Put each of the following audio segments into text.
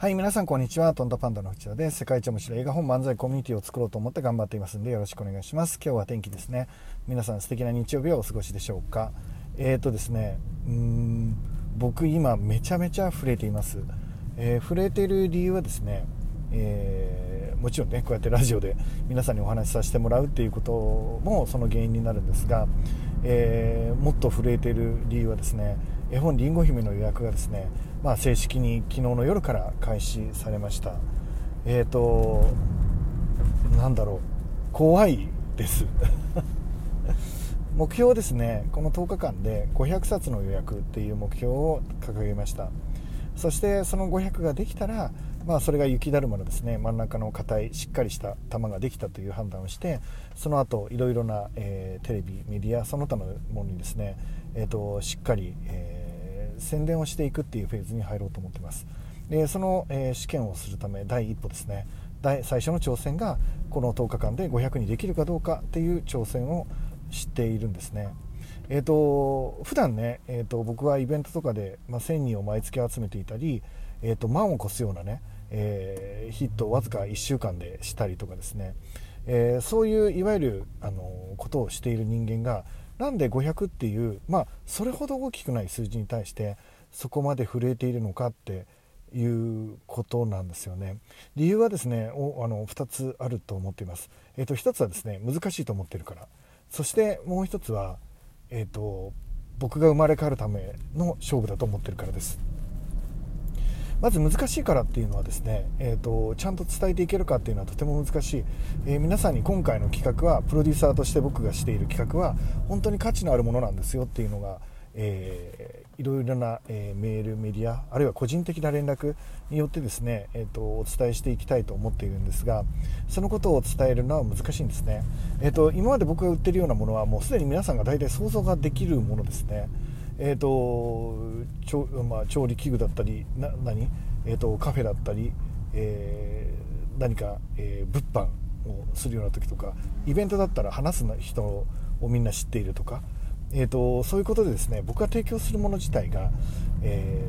はい、皆さんこんにちは。トンタパンダの藤田です。世界一面白い映画本漫才コミュニティを作ろうと思って頑張っていますんでよろしくお願いします。今日は天気ですね。皆さん素敵な日曜日をお過ごしでしょうか。えーとですね、うーん、僕今めちゃめちゃ震えています。えー、震えている理由はですね、えー、もちろんねこうやってラジオで皆さんにお話しさせてもらうっていうこともその原因になるんですが、えー、もっと震えている理由はですね絵本「りんご姫」の予約がですね、まあ、正式に昨日の夜から開始されました。えっ、ー、となんだろう。怖いです。目標ですね。この10日間で500冊の予約っていう目標を掲げました。そしてその500ができたら、まあ、それが雪だるまのですね真ん中の硬いしっかりした玉ができたという判断をしてその後いろいろな、えー、テレビメディアその他のものにですね、えーと、しっかり、えー宣伝をしていくっていうフェーズに入ろうと思ってます。でその、えー、試験をするため第一歩ですね。第最初の挑戦がこの10日間で500にできるかどうかっていう挑戦をしているんですね。えーと、普段ね、えーと、僕はイベントとかで、まあ、1000人を毎月集めていたり、えーと、万を超すようなね、えー、ヒットをわずか1週間でしたりとかですね、えー、そういういわゆるあのことをしている人間がなんで500っていう、まあ、それほど大きくない数字に対してそこまで震えているのかっていうことなんですよね。理由はですねおあの2つあると思っています、えーと、1つはですね難しいと思ってるから。そしてもう1つは、えーと僕が生まれ変わるための勝負だと思ってるからです。まず難しいからっていうのはですね、えーと、ちゃんと伝えていけるかっていうのはとても難しい、えー、皆さんに今回の企画はプロデューサーとして僕がしている企画は本当に価値のあるものなんですよっていうのが、えー、いろいろな、えー、メールメディアあるいは個人的な連絡によってですね、えーと、お伝えしていきたいと思っているんですがそのことを伝えるのは難しいんですね、えーと今まで僕が売ってるようなものはもうすでに皆さんが大体想像ができるものですね。えーと調まあ、調理器具だったりな何、えーと、カフェだったり、えー、何か、えー、物販をするような時とかイベントだったら話す人をみんな知っているとか、えーと、そういうことでですね僕が提供するもの自体が、え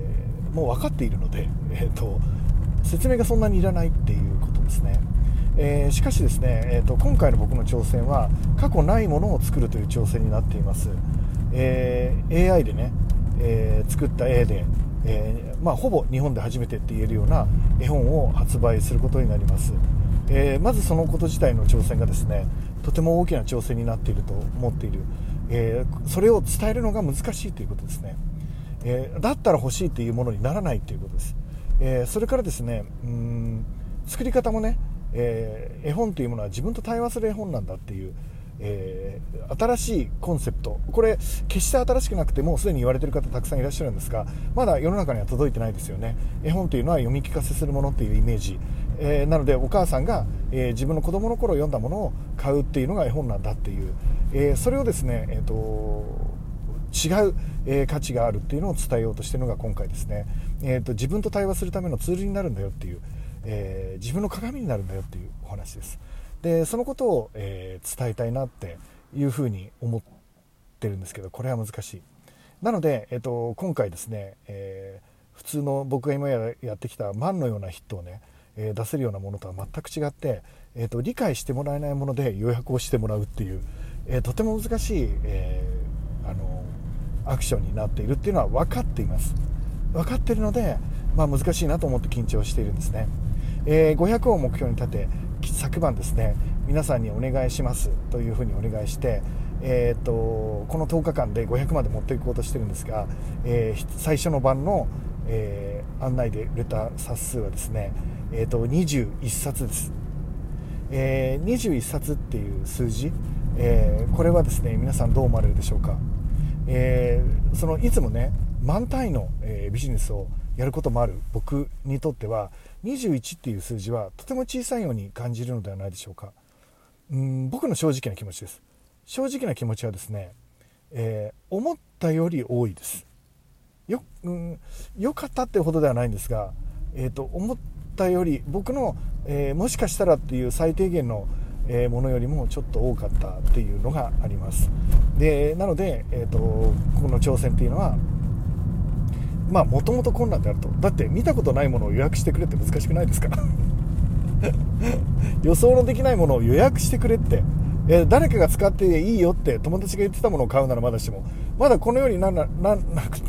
ー、もう分かっているので、えーと、説明がそんなにいらないっていうことですね。えー、しかしですね、えーと今回の僕の挑戦は過去ないものを作るという挑戦になっています。えー、AI でね、えー、作った絵で、えー、まあ、ほぼ日本で初めてって言えるような絵本を発売することになります、え、まずそのこと自体の挑戦がですねとても大きな挑戦になっていると思っている、えそれを伝えるのが難しいということですね、えだったら欲しいというものにならないということです、えそれからですねうん作り方もね、え絵本というものは自分と対話する絵本なんだっていうえー、新しいコンセプト。これ決して新しくなくてもうすでに言われてる方たくさんいらっしゃるんですがまだ世の中には届いてないですよね。絵本というのは読み聞かせするものっていうイメージ、えー、なのでお母さんが、えー、自分の子供の頃読んだものを買うっていうのが絵本なんだっていう、えそれをですね、えーと、違う、え価値があるっていうのを伝えようとしているのが今回ですね、えーと、自分と対話するためのツールになるんだよっていう、え自分の鏡になるんだよっていうお話です。でそのことを、えー、伝えたいなっていうふうに思ってるんですけどこれは難しい。なので、えーと、今回ですね、えー、普通の僕が今やってきた万のようなヒットをね、えー、出せるようなものとは全く違って、えーと、理解してもらえないもので予約をしてもらうっていう、えとても難しい、えあのアクションになっているっていうのは分かっています。分かっているので、まあ、難しいなと思って緊張しているんですね、え500を目標に立て昨晩ですね皆さんにお願いしますというふうにお願いして、えーと、この10日間で500まで持っていこうとしてるんですが、えー、最初の晩の、えー、案内で売れた冊数はですね、えーと、21冊です、えー、21冊っていう数字、え、これはですね皆さんどう思われるでしょうか、えー、そのいつもね満単位の、えー、ビジネスをやることもある。僕にとっては21っていう数字はとても小さいように感じるのではないでしょうか。うん僕の正直な気持ちです。正直な気持ちはですね、えー、思ったより多いです。よ,、うん、よかったってほどではないんですが、えーと、思ったより僕の、えー、もしかしたらっていう最低限のえものよりもちょっと多かったっていうのがあります。でなので、えーとこの挑戦っていうのはまあもともと困難であると。だって見たことないものを予約してくれって難しくないですか？予想のできないものを予約してくれって、えー、誰かが使っていいよって友達が言ってたものを買うならまだしも。まだこのようにななな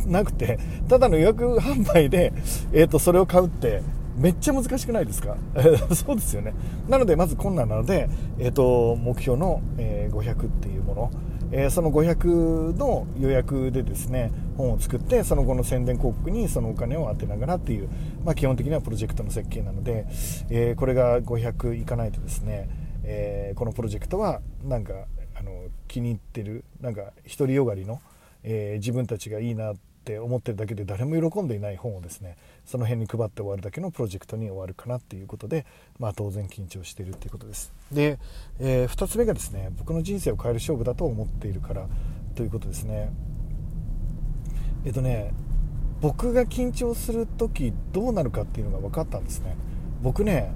なくてただの予約販売で、えーと、それを買うってめっちゃ難しくないですか？そうですよね。なのでまず困難なので、えーと、目標の、えー、500っていうもの。えー、その500の予約でですね本を作ってその後の宣伝広告にそのお金を当てながらっていう、まあ、基本的にはプロジェクトの設計なので、え、これが500いかないとですね、え、このプロジェクトはなんかあの気に入ってるなんか独りよがりの、え自分たちがいいなってって思ってるだけで誰も喜んでいない本をですねその辺に配って終わるだけのプロジェクトに終わるかなっていうことで、まあ、当然緊張しているっていうことです。で、えー、2つ目がですね僕の人生を変える勝負だと思っているからということですね。えっとね僕が緊張する時どうなるかっていうのが分かったんですね。僕ね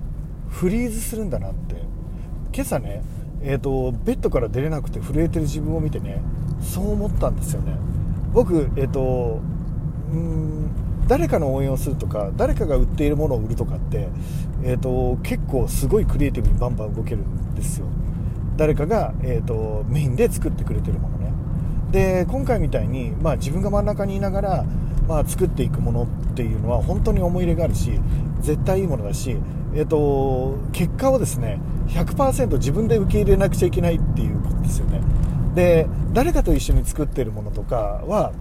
フリーズするんだなって。今朝ねえーと、ベッドから出れなくて震えてる自分を見てねそう思ったんですよね。僕えっ、とうん誰かの応援をするとか誰かが売っているものを売るとかって、えーと、結構すごいクリエイティブにバンバン動けるんですよ。誰かが、えーと、メインで作ってくれてるものね。で今回みたいに、まあ、自分が真ん中にいながら、まあ、作っていくものっていうのは本当に思い入れがあるし絶対いいものだし、えーと結果をですね100%自分で受け入れなくちゃいけないっていうことですよね。で誰かと一緒に作ってるものとかは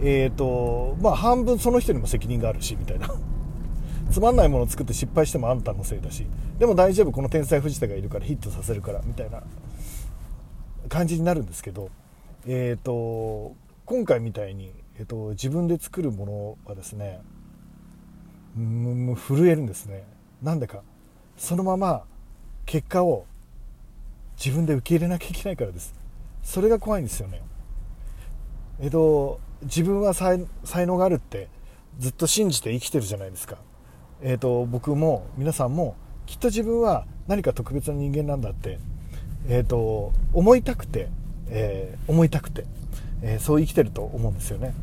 えーとまあ、半分その人にも責任があるしみたいな。つまんないものを作って失敗してもあんたのせいだし。でも大丈夫この天才藤田がいるからヒットさせるからみたいな。感じになるんですけど、えーと、今回みたいに、えーと、自分で作るものはですね震えるんですね。なんでか。そのまま結果を自分で受け入れなきゃいけないからです。それが怖いんですよね。えっ、と自分は才能があるってずっと信じて生きてるじゃないですか、えーと、僕も皆さんもきっと自分は何か特別な人間なんだって、えーと、思いたくて、えー、思いたくて、えー、そう生きてると思うんですよね。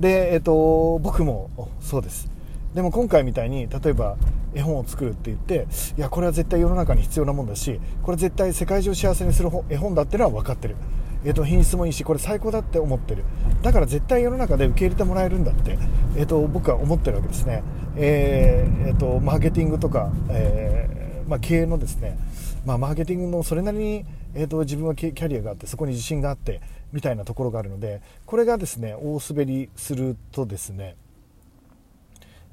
で、えーと、僕もそうです。でも今回みたいに例えば絵本を作るって言っていやこれは絶対世の中に必要なもんだしこれ絶対世界中を幸せにする絵本だってのは分かってる。えー、と品質もいいしこれ最高だって思ってる。だから絶対世の中で受け入れてもらえるんだって、えー、と僕は思ってるわけですね、えーえーと、マーケティングとか、えーまあ、経営のですね、まあ、マーケティングのそれなりに、えーと、自分はキャリアがあってそこに自信があってみたいなところがあるのでこれがですね大滑りするとですね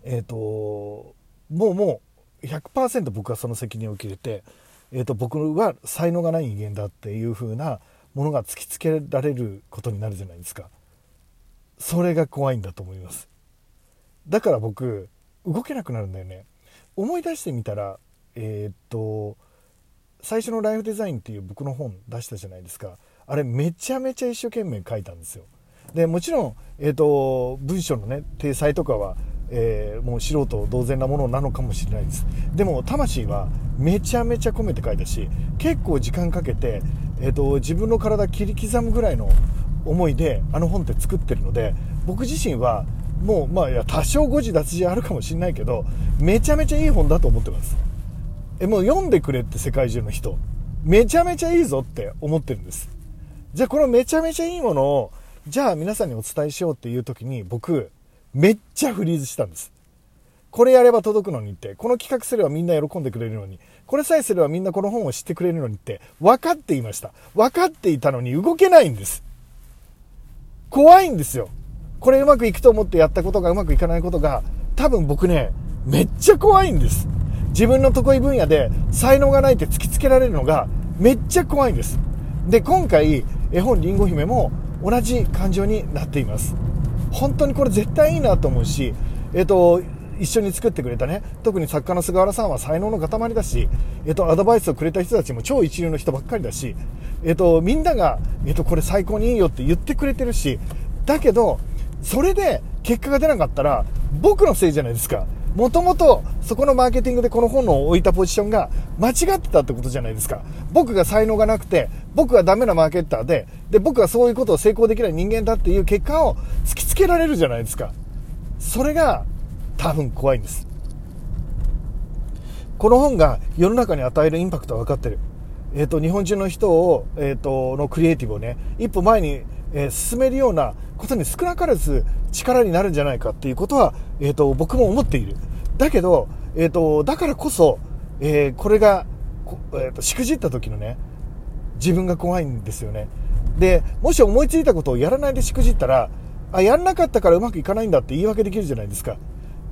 えっ、ともうもう100%僕はその責任を受け入れて、えーと僕は才能がない人間だっていう風なものが突きつけられることになるじゃないですか。それが怖いんだと思います。だから僕動けなくなるんだよね。思い出してみたらえー、っと最初のライフデザインっていう僕の本出したじゃないですか。あれめちゃめちゃ一生懸命書いたんですよ。でもちろん、えーと、文章のね体裁とかは、えー、もう素人同然なものなのかもしれないです。でも魂はめちゃめちゃ込めて書いたし結構時間かけて、えーと、自分の体切り刻むぐらいの思いであの本って作ってるので僕自身はもうまあいや多少誤字脱字あるかもしれないけどめちゃめちゃいい本だと思ってます。えもう読んでくれって世界中の人めちゃめちゃいいぞって思ってるんです。じゃあこのめちゃめちゃいいものをじゃあ皆さんにお伝えしようっていう時に僕めっちゃフリーズしたんです。これやれば届くのにって、この企画すればみんな喜んでくれるのに、これさえすればみんなこの本を知ってくれるのにって、分かっていました。分かっていたのに動けないんです。怖いんですよ。これうまくいくと思ってやったことがうまくいかないことが、多分僕ね、めっちゃ怖いんです。自分の得意分野で才能がないって突きつけられるのがめっちゃ怖いんです。で、今回、絵本りんご姫も同じ感情になっています。本当にこれ絶対いいなと思うし、えっ、と、一緒に作ってくれたね。特に作家の菅原さんは才能の塊だし、えっと、アドバイスをくれた人たちも超一流の人ばっかりだし、えっと、みんなが、えっと、これ最高にいいよって言ってくれてるしだけどそれで結果が出なかったら僕のせいじゃないですか。もともとそこのマーケティングでこの本を置いたポジションが間違ってたってことじゃないですか。僕が才能がなくて僕がダメなマーケッターでで僕はそういうことを成功できない人間だっていう結果を突きつけられるじゃないですか。それが多分怖いんです。この本が世の中に与えるインパクトは分かってる、えーと、日本中の人を、えーと、のクリエイティブをね一歩前に、えー、進めるようなことに少なからず力になるんじゃないかっていうことは、えーと、僕も思っている。だけど、えー、とだからこそ、え、これが、えー、としくじった時のね自分が怖いんですよね。でもし思いついたことをやらないでしくじったらあやんなかったからうまくいかないんだって言い訳できるじゃないですか。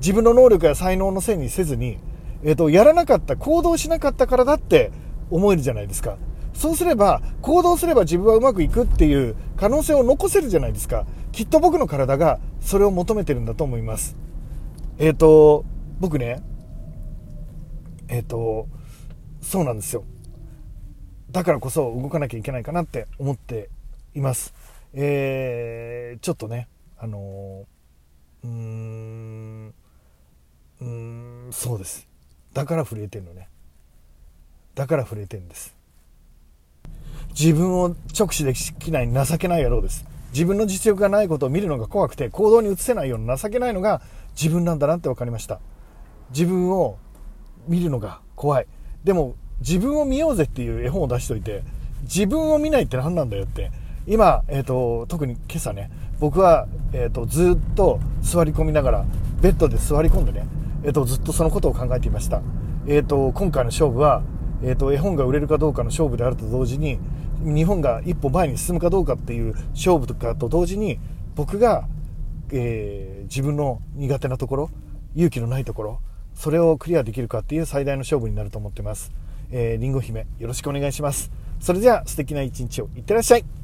自分の能力や才能のせいにせずに、えーと、やらなかった行動しなかったからだって思えるじゃないですか。そうすれば行動すれば自分はうまくいくっていう可能性を残せるじゃないですか。きっと僕の体がそれを求めてるんだと思います。えっ、ー、と僕ねえっ、ー、とそうなんですよ。だからこそ動かなきゃいけないかなって思っています。えー、ちょっとね、あのー、うーん、うーん、そうです。だから震えてんのね。だから震えてんです。自分を直視できない情けない野郎です。自分の実力がないことを見るのが怖くて行動に移せないような情けないのが自分なんだなって分かりました。自分を見るのが怖い。でも自分を見ようぜっていう絵本を出しといて、自分を見ないって何なんだよって。今、えっ、ー、と、特に今朝ね、僕は、えっ、ー、と、ずっと座り込みながら、ベッドで座り込んでね、えっ、ー、と、ずっとそのことを考えていました。えっ、と、今回の勝負は、えっ、と、絵本が売れるかどうかの勝負であると同時に、日本が一歩前に進むかどうかっていう勝負とかと同時に、僕が、えー、自分の苦手なところ、勇気のないところ、それをクリアできるかっていう最大の勝負になると思ってます。えー、りんご姫、よろしくお願いします。それでは素敵な一日をいってらっしゃい。